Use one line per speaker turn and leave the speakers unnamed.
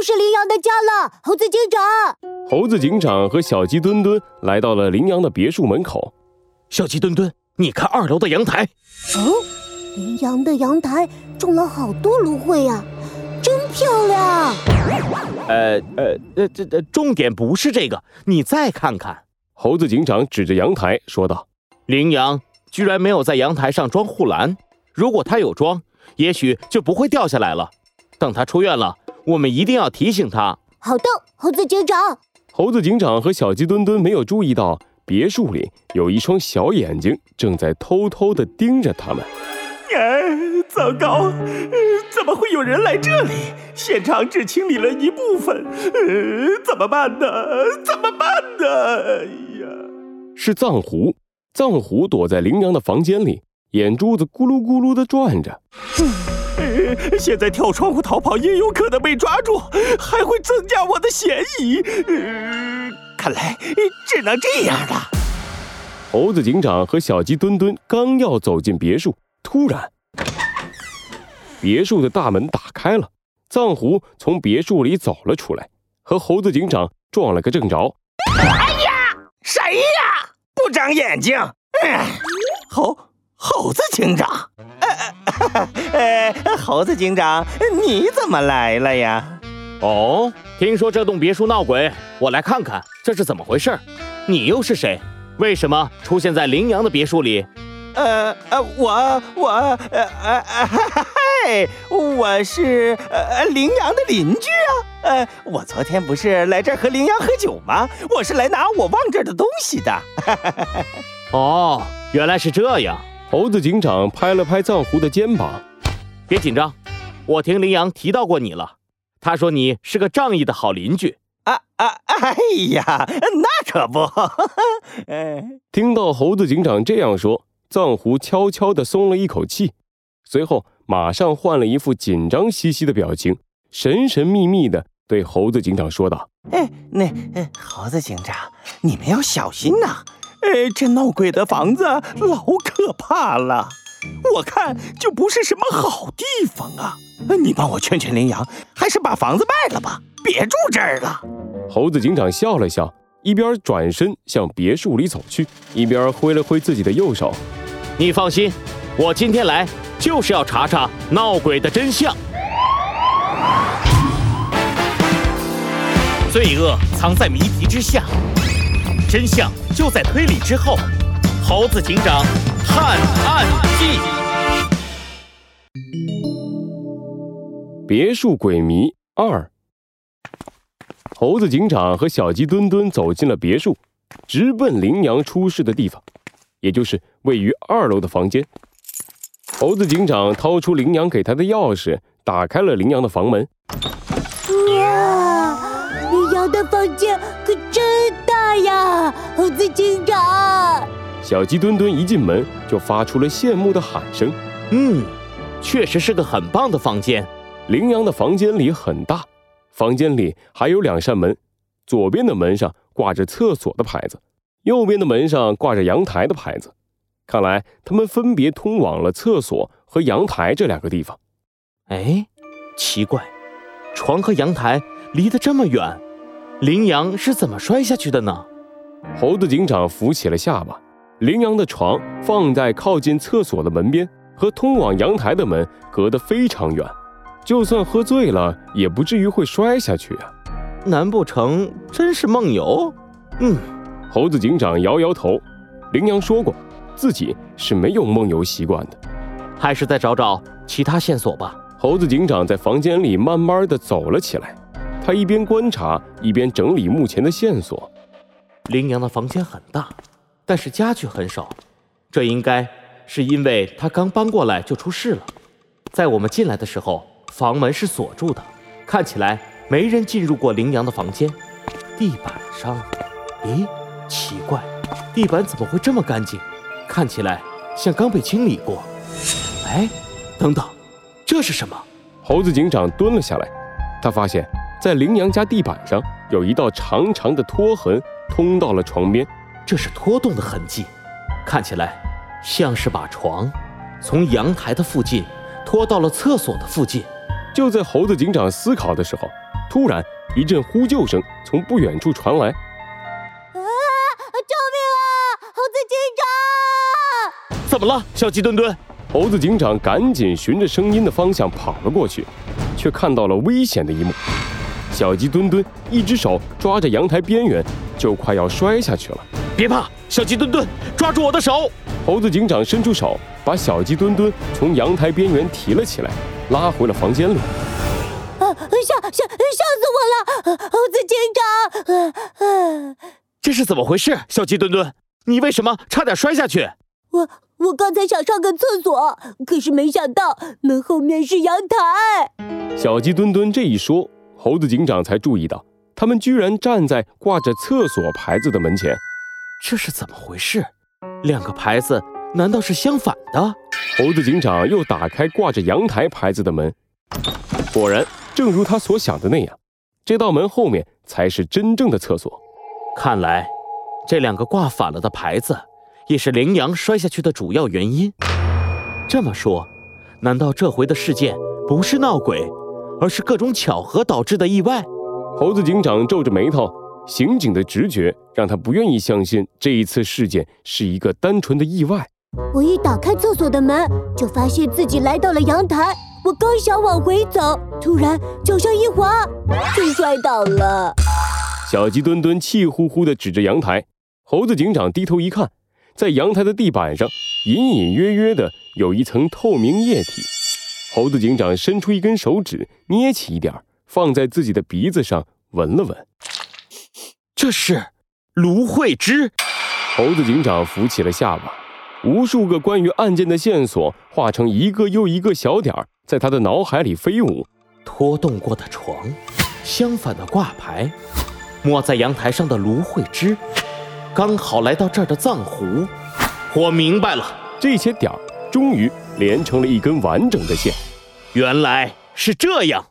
就是羚羊的家了，猴子警长。
猴子警长和小鸡墩墩来到了羚羊的别墅门口。
小鸡墩墩，你看二楼的阳台。
哦，羚羊的阳台种了好多芦荟呀，真漂亮。
呃呃呃，这这重点不是这个，你再看看。
猴子警长指着阳台说道：“
羚羊居然没有在阳台上装护栏，如果他有装，也许就不会掉下来了。等他出院了，我们一定要提醒他。”
好的，猴子警长。
猴子警长和小鸡墩墩没有注意到，别墅里有一双小眼睛正在偷偷地盯着他们。
哎，糟糕！怎么会有人来这里？现场只清理了一部分，呃，怎么办呢？怎么办呢？哎呀，
是藏狐！藏狐躲在羚羊的房间里，眼珠子咕噜咕噜地转着。
呃，现在跳窗户逃跑也有可能被抓住，还会增加我的嫌疑。呃，看来只能这样了。
猴子警长和小鸡墩墩刚要走进别墅。突然，别墅的大门打开了，藏狐从别墅里走了出来，和猴子警长撞了个正着。
哎呀，谁呀？不长眼睛！
猴猴子警长，呃，猴子警长，你怎么来了呀？
哦，听说这栋别墅闹鬼，我来看看这是怎么回事。你又是谁？为什么出现在羚羊的别墅里？
呃呃，我我呃呃嗨，我是呃羚羊的邻居啊。呃，我昨天不是来这儿和羚羊喝酒吗？我是来拿我忘这儿的东西的。
哦，原来是这样。
猴子警长拍了拍藏狐的肩膀，
别紧张，我听羚羊提到过你了。他说你是个仗义的好邻居。
啊啊，哎呀，那可不。
听到猴子警长这样说。藏狐悄悄地松了一口气，随后马上换了一副紧张兮兮的表情，神神秘秘地对猴子警长说道：“
哎，那猴子警长，你们要小心呐！哎，这闹鬼的房子老可怕了，我看就不是什么好地方啊！你帮我劝劝羚羊，还是把房子卖了吧，别住这儿了。”
猴子警长笑了笑，一边转身向别墅里走去，一边挥了挥自己的右手。
你放心，我今天来就是要查查闹鬼的真相。罪恶藏在谜题之下，真相就在推理之后。猴子警长探案记：
别墅鬼迷二。猴子警长和小鸡墩墩走进了别墅，直奔羚羊出事的地方。也就是位于二楼的房间，猴子警长掏出羚羊给他的钥匙，打开了羚羊的房门。
哇，羚羊的房间可真大呀！猴子警长，
小鸡墩墩一进门就发出了羡慕的喊声。
嗯，确实是个很棒的房间。
羚羊的房间里很大，房间里还有两扇门，左边的门上挂着厕所的牌子。右边的门上挂着阳台的牌子，看来他们分别通往了厕所和阳台这两个地方。
哎，奇怪，床和阳台离得这么远，羚羊是怎么摔下去的呢？
猴子警长扶起了下巴。羚羊的床放在靠近厕所的门边，和通往阳台的门隔得非常远，就算喝醉了也不至于会摔下去啊。
难不成真是梦游？嗯。
猴子警长摇摇头，羚羊说过，自己是没有梦游习惯的，
还是再找找其他线索吧。
猴子警长在房间里慢慢的走了起来，他一边观察，一边整理目前的线索。
羚羊的房间很大，但是家具很少，这应该是因为他刚搬过来就出事了。在我们进来的时候，房门是锁住的，看起来没人进入过羚羊的房间。地板上，咦？奇怪，地板怎么会这么干净？看起来像刚被清理过。哎，等等，这是什么？
猴子警长蹲了下来，他发现，在羚羊家地板上有一道长长的拖痕，通到了床边。
这是拖动的痕迹，看起来像是把床从阳台的附近拖到了厕所的附近。
就在猴子警长思考的时候，突然，一阵呼救声从不远处传来。
啊！救命啊！猴子警长！
怎么了，小鸡墩墩？
猴子警长赶紧循着声音的方向跑了过去，却看到了危险的一幕。小鸡墩墩一只手抓着阳台边缘，就快要摔下去了。
别怕，小鸡墩墩，抓住我的手！
猴子警长伸出手，把小鸡墩墩从阳台边缘提了起来，拉回了房间里。
啊！吓吓吓死我了！猴子警
长，这是怎么回事？小鸡墩墩，你为什么差点摔下去？
我我刚才想上个厕所，可是没想到门后面是阳台。
小鸡墩墩这一说，猴子警长才注意到，他们居然站在挂着厕所牌子的门前。
这是怎么回事？两个牌子难道是相反的？
猴子警长又打开挂着阳台牌子的门，果然，正如他所想的那样，这道门后面才是真正的厕所。
看来，这两个挂反了的牌子，也是羚羊摔下去的主要原因。这么说，难道这回的事件不是闹鬼，而是各种巧合导致的意外？
猴子警长皱着眉头。刑警的直觉让他不愿意相信这一次事件是一个单纯的意外。
我一打开厕所的门，就发现自己来到了阳台。我刚想往回走，突然脚下一滑，就摔倒了。
小鸡墩墩气呼呼地指着阳台。猴子警长低头一看，在阳台的地板上隐隐约约的有一层透明液体。猴子警长伸出一根手指，捏起一点，放在自己的鼻子上闻了闻。
这是芦荟汁。
猴子警长扶起了下巴，无数个关于案件的线索化成一个又一个小点儿，在他的脑海里飞舞。
拖动过的床，相反的挂牌，抹在阳台上的芦荟汁，刚好来到这儿的藏狐。我明白了，
这些点儿终于连成了一根完整的线。
原来是这样。